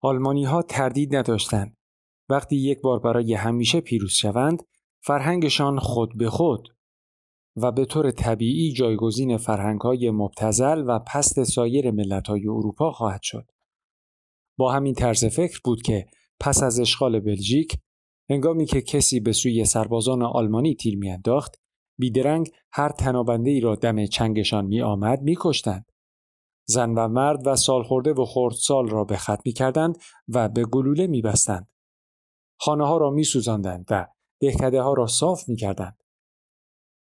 آلمانی ها تردید نداشتند. وقتی یک بار برای همیشه پیروز شوند، فرهنگشان خود به خود و به طور طبیعی جایگزین فرهنگ های مبتزل و پست سایر ملت های اروپا خواهد شد. با همین طرز فکر بود که پس از اشغال بلژیک هنگامی که کسی به سوی سربازان آلمانی تیر میانداخت بیدرنگ هر تنابنده ای را دم چنگشان می آمد می کشتند. زن و مرد و سالخورده و خردسال را به خط می کردند و به گلوله می بستند. خانه ها را می سوزندند و دهکده ها را صاف می کردند.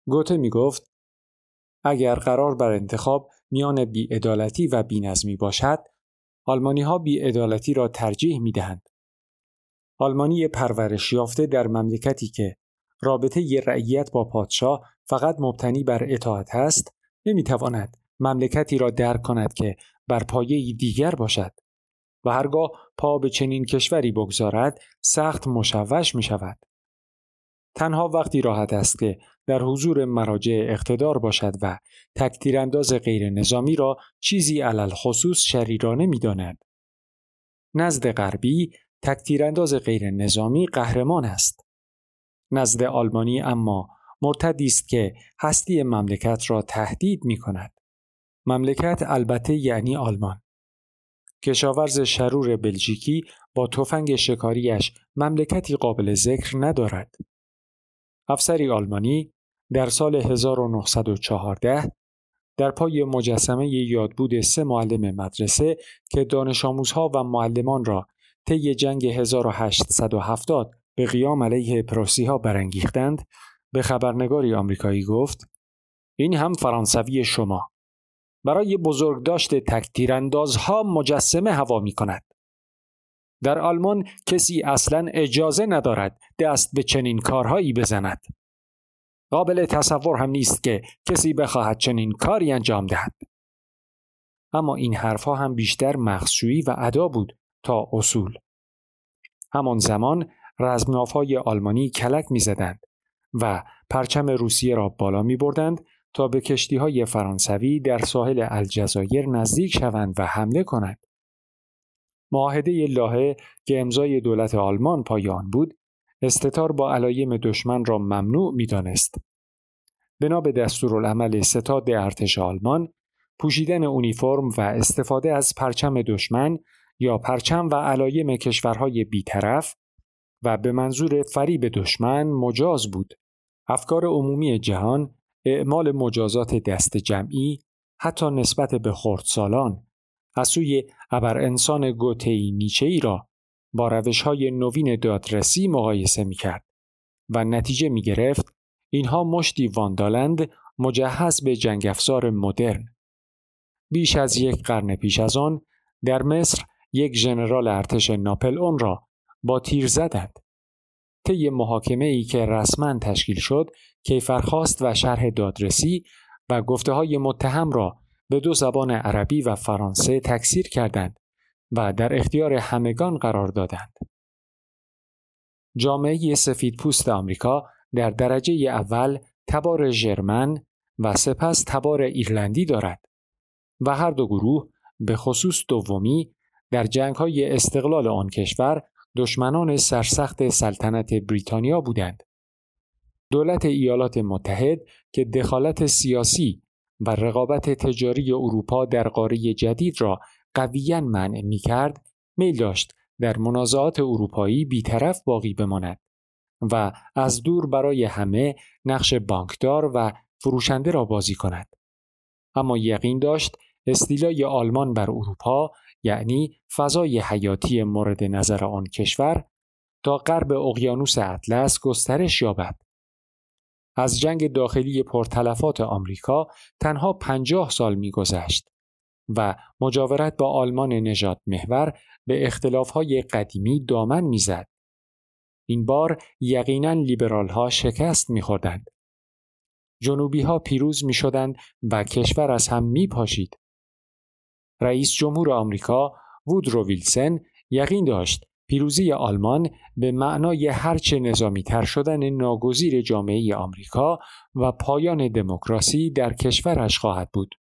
گوته می گفت اگر قرار بر انتخاب میان بیعدالتی و بینظمی باشد آلمانی ها بیعدالتی را ترجیح می دهند. آلمانی پرورش یافته در مملکتی که رابطه ی رعیت با پادشاه فقط مبتنی بر اطاعت است نمی‌تواند مملکتی را درک کند که بر پایه دیگر باشد و هرگاه پا به چنین کشوری بگذارد سخت مشوش می شود. تنها وقتی راحت است که در حضور مراجع اقتدار باشد و تکتیرانداز غیر نظامی را چیزی علل خصوص شریرانه می داند. نزد غربی تکتیرانداز غیر نظامی قهرمان است. نزد آلمانی اما مرتدی است که هستی مملکت را تهدید می کند. مملکت البته یعنی آلمان. کشاورز شرور بلژیکی با تفنگ شکاریش مملکتی قابل ذکر ندارد. افسری آلمانی در سال 1914 در پای مجسمه یادبود سه معلم مدرسه که دانش آموزها و معلمان را طی جنگ 1870 به قیام علیه پروسی ها برانگیختند به خبرنگاری آمریکایی گفت این هم فرانسوی شما برای بزرگداشت تکتیراندازها مجسمه هوا می کند. در آلمان کسی اصلا اجازه ندارد دست به چنین کارهایی بزند. قابل تصور هم نیست که کسی بخواهد چنین کاری انجام دهد. اما این حرفها هم بیشتر مخشویی و ادا بود تا اصول. همان زمان های آلمانی کلک می‌زدند و پرچم روسیه را بالا می بردند تا به کشتی های فرانسوی در ساحل الجزایر نزدیک شوند و حمله کنند. معاهده لاهه که امضای دولت آلمان پایان بود، استتار با علایم دشمن را ممنوع می دانست. بنا به دستورالعمل ستاد ارتش آلمان، پوشیدن اونیفرم و استفاده از پرچم دشمن یا پرچم و علایم کشورهای بیطرف و به منظور فریب دشمن مجاز بود. افکار عمومی جهان اعمال مجازات دست جمعی حتی نسبت به خردسالان از سوی ابر انسان گوتهی نیچه ای را با روش های نوین دادرسی مقایسه می کرد و نتیجه می گرفت اینها مشتی واندالند مجهز به جنگ افزار مدرن. بیش از یک قرن پیش از آن در مصر یک ژنرال ارتش ناپل اون را با تیر زدند. طی محاکمه ای که رسما تشکیل شد کیفرخواست و شرح دادرسی و گفته های متهم را به دو زبان عربی و فرانسه تکثیر کردند و در اختیار همگان قرار دادند. جامعه سفید پوست آمریکا در درجه اول تبار ژرمن و سپس تبار ایرلندی دارد و هر دو گروه به خصوص دومی در جنگ های استقلال آن کشور دشمنان سرسخت سلطنت بریتانیا بودند. دولت ایالات متحد که دخالت سیاسی و رقابت تجاری اروپا در قاره جدید را قویا منع می کرد، میل داشت در منازعات اروپایی بیطرف باقی بماند و از دور برای همه نقش بانکدار و فروشنده را بازی کند. اما یقین داشت استیلای آلمان بر اروپا یعنی فضای حیاتی مورد نظر آن کشور تا غرب اقیانوس اطلس گسترش یابد. از جنگ داخلی پرتلفات آمریکا تنها پنجاه سال میگذشت و مجاورت با آلمان نژاد محور به اختلافهای قدیمی دامن می‌زد. این بار یقینا لیبرال ها شکست میخوردند. جنوبی ها پیروز می شدند و کشور از هم می پاشید. رئیس جمهور آمریکا وودرو ویلسن یقین داشت پیروزی آلمان به معنای هرچه نظامی تر شدن ناگزیر جامعه آمریکا و پایان دموکراسی در کشورش خواهد بود.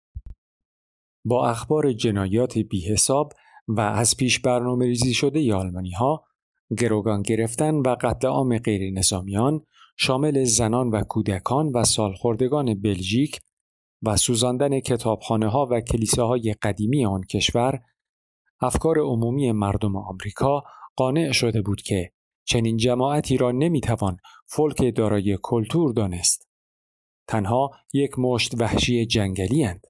با اخبار جنایات بیحساب و از پیش برنامه ریزی شده آلمانی ها گروگان گرفتن و قتل عام غیر نظامیان شامل زنان و کودکان و سالخوردگان بلژیک و سوزاندن کتابخانه ها و کلیساهای قدیمی آن کشور افکار عمومی مردم آمریکا قانع شده بود که چنین جماعتی را نمی‌توان فولک دارای کلتور دانست. تنها یک مشت وحشی جنگلی هند.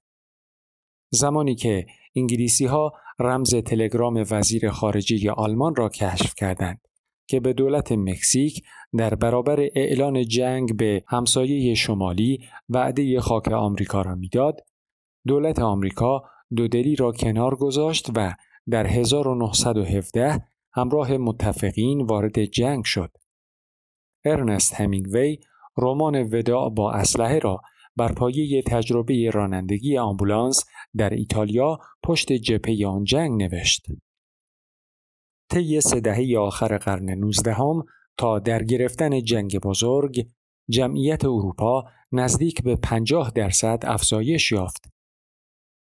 زمانی که انگلیسی ها رمز تلگرام وزیر خارجه آلمان را کشف کردند که به دولت مکزیک در برابر اعلان جنگ به همسایه شمالی وعده خاک آمریکا را می‌داد دولت آمریکا دودلی را کنار گذاشت و در 1917 همراه متفقین وارد جنگ شد. ارنست همینگوی رمان وداع با اسلحه را بر پایه تجربه رانندگی آمبولانس در ایتالیا پشت آن جنگ نوشت. طی سه دهه آخر قرن نوزدهم تا در گرفتن جنگ بزرگ جمعیت اروپا نزدیک به 50 درصد افزایش یافت.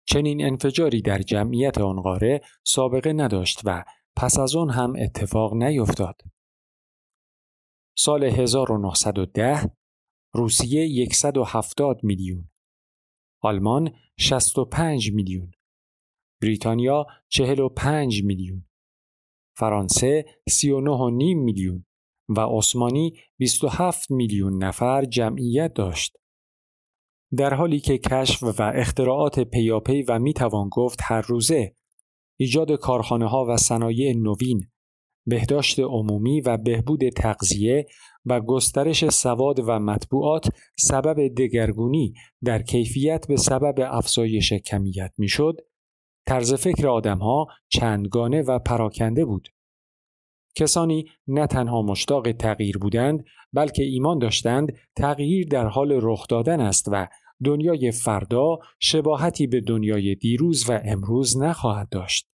چنین انفجاری در جمعیت آن قاره سابقه نداشت و پس از آن هم اتفاق نیفتاد. سال 1910 روسیه 170 میلیون آلمان 65 میلیون بریتانیا 45 میلیون فرانسه 39.5 میلیون و عثمانی 27 میلیون نفر جمعیت داشت. در حالی که کشف و اختراعات پیاپی و می‌توان گفت هر روزه ایجاد کارخانه ها و صنایع نوین بهداشت عمومی و بهبود تغذیه و گسترش سواد و مطبوعات سبب دگرگونی در کیفیت به سبب افزایش کمیت می‌شد طرز فکر آدمها چندگانه و پراکنده بود کسانی نه تنها مشتاق تغییر بودند بلکه ایمان داشتند تغییر در حال رخ دادن است و دنیای فردا شباهتی به دنیای دیروز و امروز نخواهد داشت.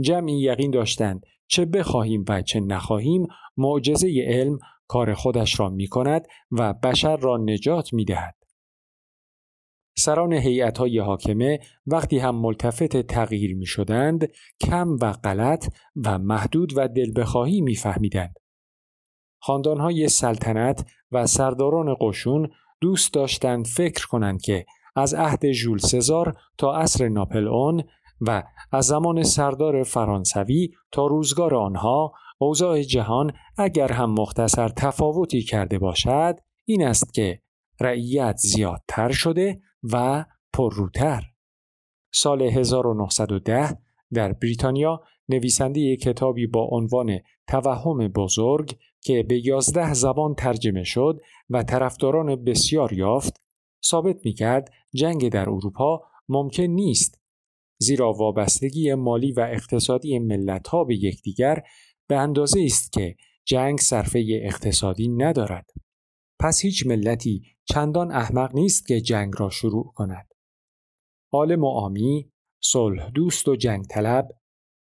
جمعی یقین داشتند چه بخواهیم و چه نخواهیم معجزه علم کار خودش را می کند و بشر را نجات می دهد. سران های حاکمه وقتی هم ملتفت تغییر می شدند کم و غلط و محدود و دل بخواهی می فهمیدند. های سلطنت و سرداران قشون دوست داشتند فکر کنند که از عهد ژول سزار تا عصر ناپل اون و از زمان سردار فرانسوی تا روزگار آنها اوضاع جهان اگر هم مختصر تفاوتی کرده باشد این است که رعیت زیادتر شده و پرروتر. سال 1910 در بریتانیا نویسنده کتابی با عنوان توهم بزرگ که به یازده زبان ترجمه شد و طرفداران بسیار یافت ثابت می کرد جنگ در اروپا ممکن نیست زیرا وابستگی مالی و اقتصادی ملت ها به یکدیگر به اندازه است که جنگ صرفه اقتصادی ندارد. پس هیچ ملتی چندان احمق نیست که جنگ را شروع کند. عالم و آمی، صلح دوست و جنگ طلب،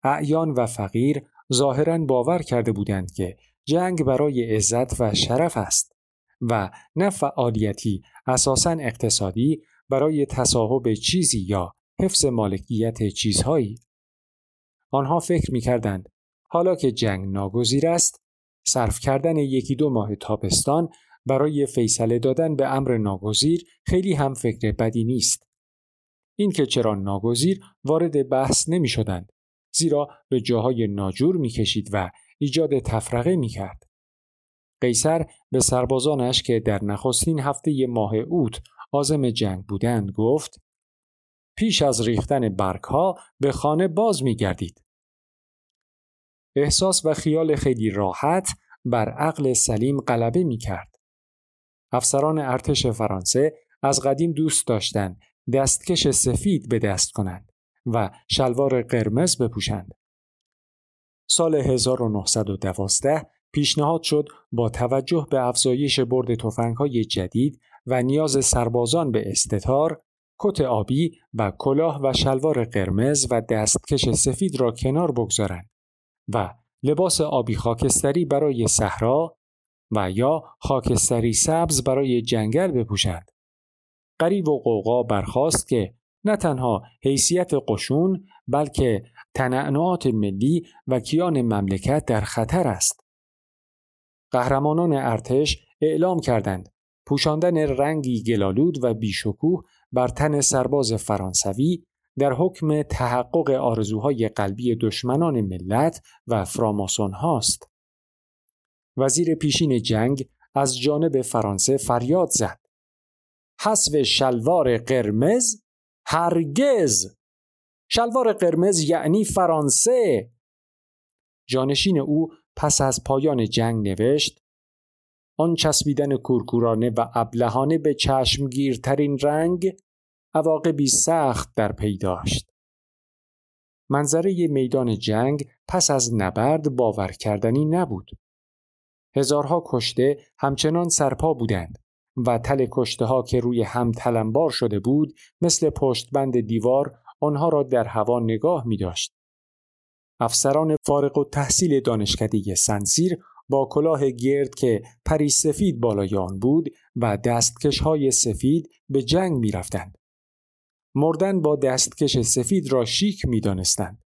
اعیان و فقیر ظاهرا باور کرده بودند که جنگ برای عزت و شرف است و نه فعالیتی اساساً اقتصادی برای تصاحب چیزی یا حفظ مالکیت چیزهایی. آنها فکر می کردند حالا که جنگ ناگزیر است صرف کردن یکی دو ماه تابستان برای فیصله دادن به امر ناگزیر خیلی هم فکر بدی نیست. اینکه چرا ناگزیر وارد بحث نمی شدند زیرا به جاهای ناجور می کشید و ایجاد تفرقه می کرد. قیصر به سربازانش که در نخستین هفته ماه اوت آزم جنگ بودند گفت پیش از ریختن برگها به خانه باز می گردید. احساس و خیال خیلی راحت بر عقل سلیم غلبه می کرد. افسران ارتش فرانسه از قدیم دوست داشتند دستکش سفید به دست کنند و شلوار قرمز بپوشند. سال 1912 پیشنهاد شد با توجه به افزایش برد تفنگ‌های جدید و نیاز سربازان به استتار، کت آبی و کلاه و شلوار قرمز و دستکش سفید را کنار بگذارند و لباس آبی خاکستری برای صحرا و یا خاکستری سبز برای جنگل بپوشند. قریب و قوقا برخواست که نه تنها حیثیت قشون بلکه تنعنعات ملی و کیان مملکت در خطر است. قهرمانان ارتش اعلام کردند پوشاندن رنگی گلالود و بیشکوه بر تن سرباز فرانسوی در حکم تحقق آرزوهای قلبی دشمنان ملت و فراماسون هاست. وزیر پیشین جنگ از جانب فرانسه فریاد زد. حسب شلوار قرمز هرگز شلوار قرمز یعنی فرانسه جانشین او پس از پایان جنگ نوشت آن چسبیدن کورکورانه و ابلهانه به چشمگیرترین رنگ عواقبی سخت در پی داشت. منظره میدان جنگ پس از نبرد باور کردنی نبود. هزارها کشته همچنان سرپا بودند و تل کشته ها که روی هم تلمبار شده بود مثل پشتبند دیوار آنها را در هوا نگاه می داشت. افسران فارغ و تحصیل دانشکده سنسیر با کلاه گرد که پری سفید بالای آن بود و دستکش های سفید به جنگ می رفتند. مردن با دستکش سفید را شیک می دانستند.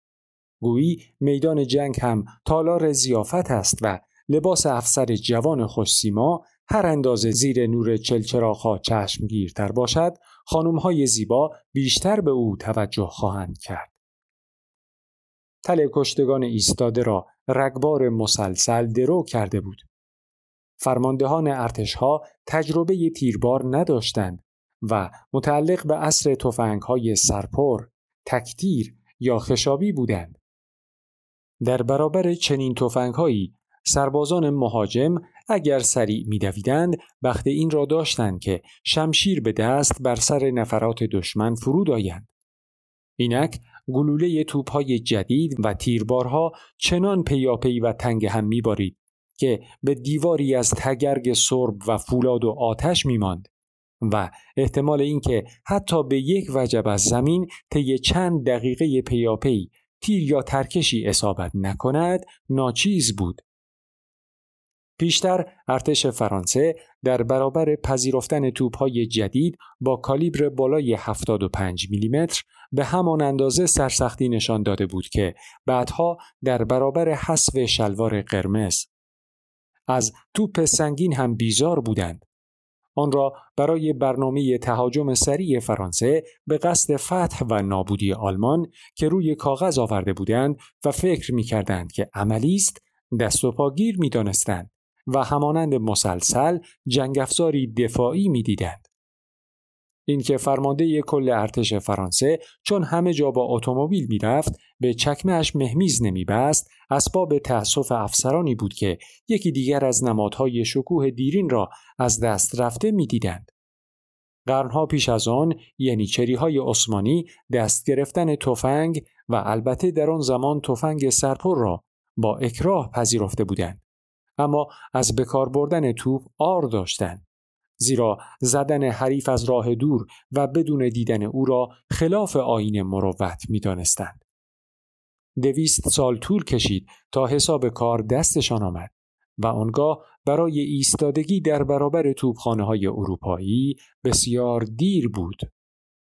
گویی میدان جنگ هم تالار زیافت است و لباس افسر جوان خوشسیما هر اندازه زیر نور چلچراغها چشمگیرتر باشد های زیبا بیشتر به او توجه خواهند کرد. تل کشتگان ایستاده را رگبار مسلسل درو کرده بود. فرماندهان ارتشها تجربه تیربار نداشتند و متعلق به اصر توفنگ های سرپر، تکتیر یا خشابی بودند. در برابر چنین توفنگ هایی سربازان مهاجم اگر سریع میدویدند وقت این را داشتند که شمشیر به دست بر سر نفرات دشمن فرود آیند. اینک گلوله توپهای جدید و تیربارها چنان پیاپی و تنگ هم میبارید که به دیواری از تگرگ سرب و فولاد و آتش میماند و احتمال اینکه حتی به یک وجب از زمین طی چند دقیقه پیاپی تیر یا ترکشی اصابت نکند ناچیز بود پیشتر ارتش فرانسه در برابر پذیرفتن توپهای جدید با کالیبر بالای 75 میلیمتر به همان اندازه سرسختی نشان داده بود که بعدها در برابر حذف شلوار قرمز از توپ سنگین هم بیزار بودند آن را برای برنامه تهاجم سریع فرانسه به قصد فتح و نابودی آلمان که روی کاغذ آورده بودند و فکر می کردند که عملی است دست و پاگیر می دانستند. و همانند مسلسل جنگ افزاری دفاعی می‌دیدند. اینکه فرمانده کل ارتش فرانسه چون همه جا با اتومبیل می‌رفت به چکمهش مهمیز نمیبست اسباب تأسف افسرانی بود که یکی دیگر از نمادهای شکوه دیرین را از دست رفته می‌دیدند. قرنها پیش از آن یعنی چری های عثمانی دست گرفتن تفنگ و البته در آن زمان تفنگ سرپر را با اکراه پذیرفته بودند. اما از بکار بردن توپ آر داشتند زیرا زدن حریف از راه دور و بدون دیدن او را خلاف آین مروت می دانستند. دویست سال طول کشید تا حساب کار دستشان آمد و آنگاه برای ایستادگی در برابر توپخانه های اروپایی بسیار دیر بود.